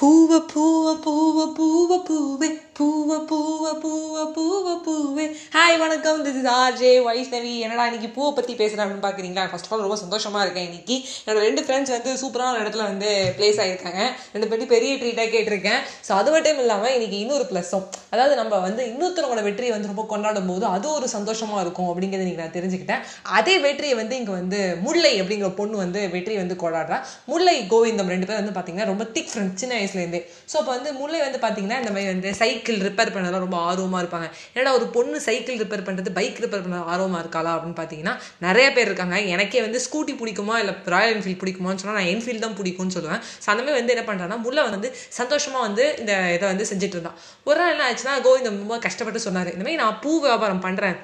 பூவ பூவ பூவ பூவ பூவே பூவ பூவ பூவ பூவ பூவே. ஹாய் வணக்கம். திஸ் இஸ் ஆர்ஜே வைஷ்ணவி என்னடா இன்னைக்கு பூவை பற்றி பேசுகிறேன் அப்படின்னு பார்க்குறீங்களா ஃபர்ஸ்ட் ஆஃப் ஆல் ரொம்ப சந்தோஷமாக இருக்கேன் இன்னைக்கு. என்னோட ரெண்டு ஃப்ரெண்ட்ஸ் வந்து சூப்பரான இடத்துல வந்து பிளேஸ் ஆகியிருக்காங்க ரெண்டு பேரும் பெரிய ட்ரீட்டாக கேட்டிருக்கேன். ஸோ அது மட்டும் இல்லாமல் இன்னைக்கு இன்னொரு ப்ளஸ்ஸும் அதாவது நம்ம வந்து இன்னொருத்தரோட வெற்றியை வந்து ரொம்ப கொண்டாடும் போது அது ஒரு சந்தோஷமாக இருக்கும் அப்படிங்கிறத இன்றைக்கி நான் தெரிஞ்சுக்கிட்டேன். அதே வெற்றியை வந்து இங்கே வந்து முல்லை அப்படிங்கிற பொண்ணு வந்து வெற்றியை வந்து கொண்டாடுறா. முல்லை கோவிந்தம் ரெண்டு பேர் வந்து பார்த்தீங்கன்னா ரொம்ப திக் ஃப்ரெண்ட் சின்ன வயசுலேருந்தே ஸோ அப்போ வந்து முல்லை வந்து பார்த்தீங்கன்னா இந்த மாதிரி வந்து சைக்கிள் ரிப்பேர் பண்ணலாம் ரொம்ப ஆர்வமாக இருப்பாங்க. என்னடா ஒரு பொண்ணு சைக்கிள் ரிப்பேர் பண்ணுறது பைக் ரிப்பேர் பண்ண ஆர்வமாக இருக்காளா அப்படின்னு பார்த்தீங்கன்னா நிறைய பேர் இருக்காங்க. எனக்கே வந்து ஸ்கூட்டி பிடிக்குமா இல்லை ராயல் என்ஃபீல்ட் பிடிக்குமான்னு சொன்னால் நான் என்ஃபீல்டு தான் பிடிக்கும்னு சொல்லுவேன். ஸோ அந்த மாதிரி வந்து என்ன பண்ணுறான்னா முல்லை வந்து சந்தோஷமாக வந்து இந்த இதை வந்து செஞ்சுட்டு இருந்தான். ஒரு நாள் என்ன ஆச்சுன்னா கோவிந்தம் ரொம்ப கஷ்டப்பட்டு சொன்னார் இந்த மாதிரி நான் பூ வியாபாரம் பண்ணுறேன்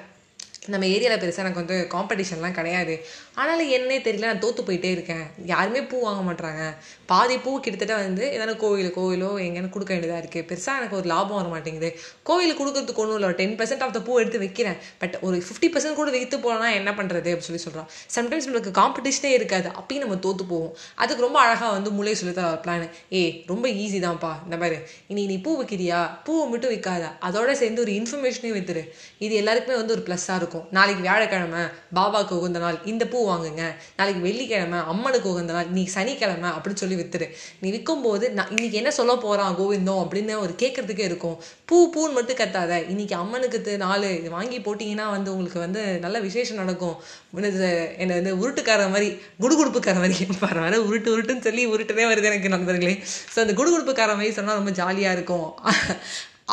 நம்ம ஏரியாவில் பெருசாக எனக்கு வந்து காம்படிஷன்லாம் கிடையாது. ஆனாலும் என்னே தெரியல நான் தோற்று போயிட்டே இருக்கேன். யாருமே பூ வாங்க மாட்றாங்க. பாதி பூ கிட்டத்தட்ட வந்து எதனா கோவில் கோவிலோ எங்கேன்னு கொடுக்க வேண்டியதாக இருக்குது பெருசாக எனக்கு ஒரு லாபம் வர மாட்டேங்குது. கோவில் கொடுக்கறதுக்கு ஒன்றும் இல்லை. டென் பர்சன்ட் ஆஃப் த பூ எடுத்து வைக்கிறேன். பட் ஒரு ஃபிஃப்டி பர்சன்ட் கூட விற்று போனால் என்ன பண்ணுறது அப்படின்னு சொல்லி சொல்கிறான் சம்டைம்ஸ் நம்மளுக்கு காம்படிஷனே இருக்காது. அப்பயும் நம்ம தோற்று போவோம். அதுக்கு ரொம்ப அழகாக வந்து முளை சொல்லி தர பிளான் ஏ ரொம்ப ஈஸி தான்ப்பா. இந்த மாதிரி இனி நீ பூ விற்கிறியா பூவை மட்டும் விற்காத அதோட சேர்ந்து ஒரு இன்ஃபர்மேஷனையும் வித்துரு. இது எல்லாருக்குமே வந்து ஒரு ப்ளஸ்ஸாக இருக்கும். நாளைக்கு வியாழக்கிழமை பாபாவுக்கு உகந்த நாள் இந்த பூ வாங்குங்க. நாளைக்கு வெள்ளிக்கிழமை அம்மனுக்கு உகந்த நாள் நீ சனிக்கிழமை அப்படின்னு சொல்லி வித்துரு நீ விற்கும்போது நான் இன்னைக்கு என்ன சொல்ல போகிறான் கோவிந்தம் அப்படின்னு ஒரு கேட்கறதுக்கே இருக்கும். பூ பூன்னு மட்டும் கத்தாத. இன்னைக்கு அம்மனுக்கு நாலு இது வாங்கி போட்டிங்கன்னா வந்து உங்களுக்கு வந்து நல்ல விசேஷம் நடக்கும். என்னை வந்து உருட்டுக்கார மாதிரி குடுகுடுப்புக்கார மாதிரி. பரவாயில்ல உருட்டு உருட்டுன்னு சொல்லி உருட்டுனே வருது எனக்கு நண்பர்களே. ஸோ அந்த குடுகுடுப்புக்கார மாதிரி சொன்னால் ரொம்ப ஜாலியாக இருக்கும்.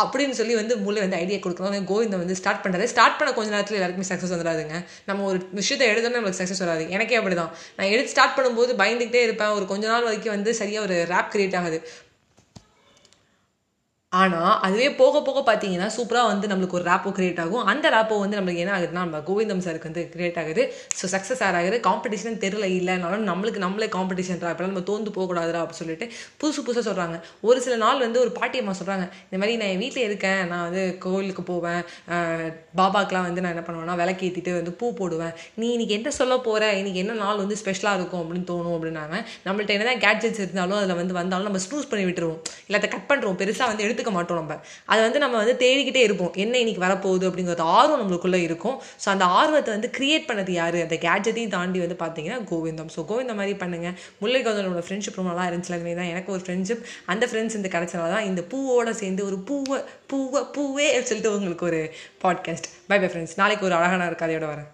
அப்படின்னு சொல்லி வந்து மூளை வந்து ஐடியா கொடுக்கணும். கோவிந்தம் வந்து ஸ்டார்ட் பண்ணுறது ஸ்டார்ட் பண்ண கொஞ்ச நேரத்தில் எல்லாருக்குமே சக்ஸஸ் வந்துடாதுங்க. நம்ம ஒரு விஷயத்தை எழுதணும் நம்மளுக்கு சக்ஸஸ் வராது. எனக்கே அப்படி தான் நான் எடுத்து ஸ்டார்ட் பண்ணும்போது பயந்துக்கிட்டே இருப்பேன். ஒரு கொஞ்ச நாள் வரைக்கும் வந்து சரியாக ஒரு ரேப் கிரியேட் ஆகுது. ஆனால் அதுவே போக போக பார்த்தீங்கன்னா சூப்பராக வந்து நம்மளுக்கு ஒரு ரேப்போ கிரியேட் ஆகும். அந்த ரேப்போ வந்து நம்மளுக்கு என்ன ஆகுதுன்னா நம்ம கோவிந்தம் சாருக்கு வந்து கிரியேட் ஆகுது. ஸோ சக்ஸஸ் ஆர் ஆகுது. காம்படிஷன் தெரியல இல்லைனாலும் நம்மளுக்கு நம்மளே காம்படிஷன் இப்போலாம் நம்ம தோந்து போகக்கூடாதுரா அப்படின்னு சொல்லிட்டு புதுசு புதுசாக சொல்கிறாங்க ஒரு சில நாள் வந்து ஒரு பாட்டி அம்மா சொல்கிறாங்க இந்த மாதிரி நான் என் வீட்டில் இருக்கேன். நான் வந்து கோவிலுக்கு போவேன். பாபாக்கெலாம் வந்து நான் என்ன பண்ணுவேன்னா விளக்கு ஏற்றிட்டு வந்து பூ போடுவேன். நீ இன்னைக்கு என்ன சொல்ல போகிற இன்னைக்கு என்ன நாள் வந்து ஸ்பெஷலாக இருக்கும் அப்படின்னு தோணும் அப்படின்னாங்க. நம்மள்ட்ட என்ன தான் கேட்ஜெட்ஸ் இருந்தாலும் அதில் வந்து வந்தாலும் நம்ம ஸ்னூஸ் பண்ணி விட்டுருவோம். இல்லை அதை கட் பண்ணுறோம் பெருசாக வந்து எடுத்து எடுத்துக்க மாட்டோம் நம்ம. அதை வந்து நம்ம வந்து தேடிக்கிட்டே இருப்போம். என்ன இன்னைக்கு வரப்போகுது அப்படிங்கிறது ஆர்வம் நம்மளுக்குள்ளே இருக்கும். ஸோ அந்த ஆர்வத்தை வந்து கிரியேட் பண்ணது யார்? அந்த கேட்ஜெட்டையும் தாண்டி வந்து பார்த்தீங்கன்னா கோவிந்தம். ஸோ கோவிந்தம் மாதிரி பண்ணுங்கள் முல்லை கௌதமோட ஃப்ரெண்ட்ஷிப் ரொம்ப நல்லா இருந்துச்சு. அதுமாரி தான் எனக்கு ஒரு ஃப்ரெண்ட்ஷிப் அந்த ஃப்ரெண்ட்ஸ் இந்த கிடச்சனால தான் இந்த பூவோட சேர்ந்து ஒரு பூவை பூவை பூவே சொல்லிட்டு உங்களுக்கு ஒரு பாட்காஸ்ட் பை பை ஃப்ரெண்ட்ஸ் நாளைக்கு ஒரு அழகான ஒரு கதையோட வரேன்.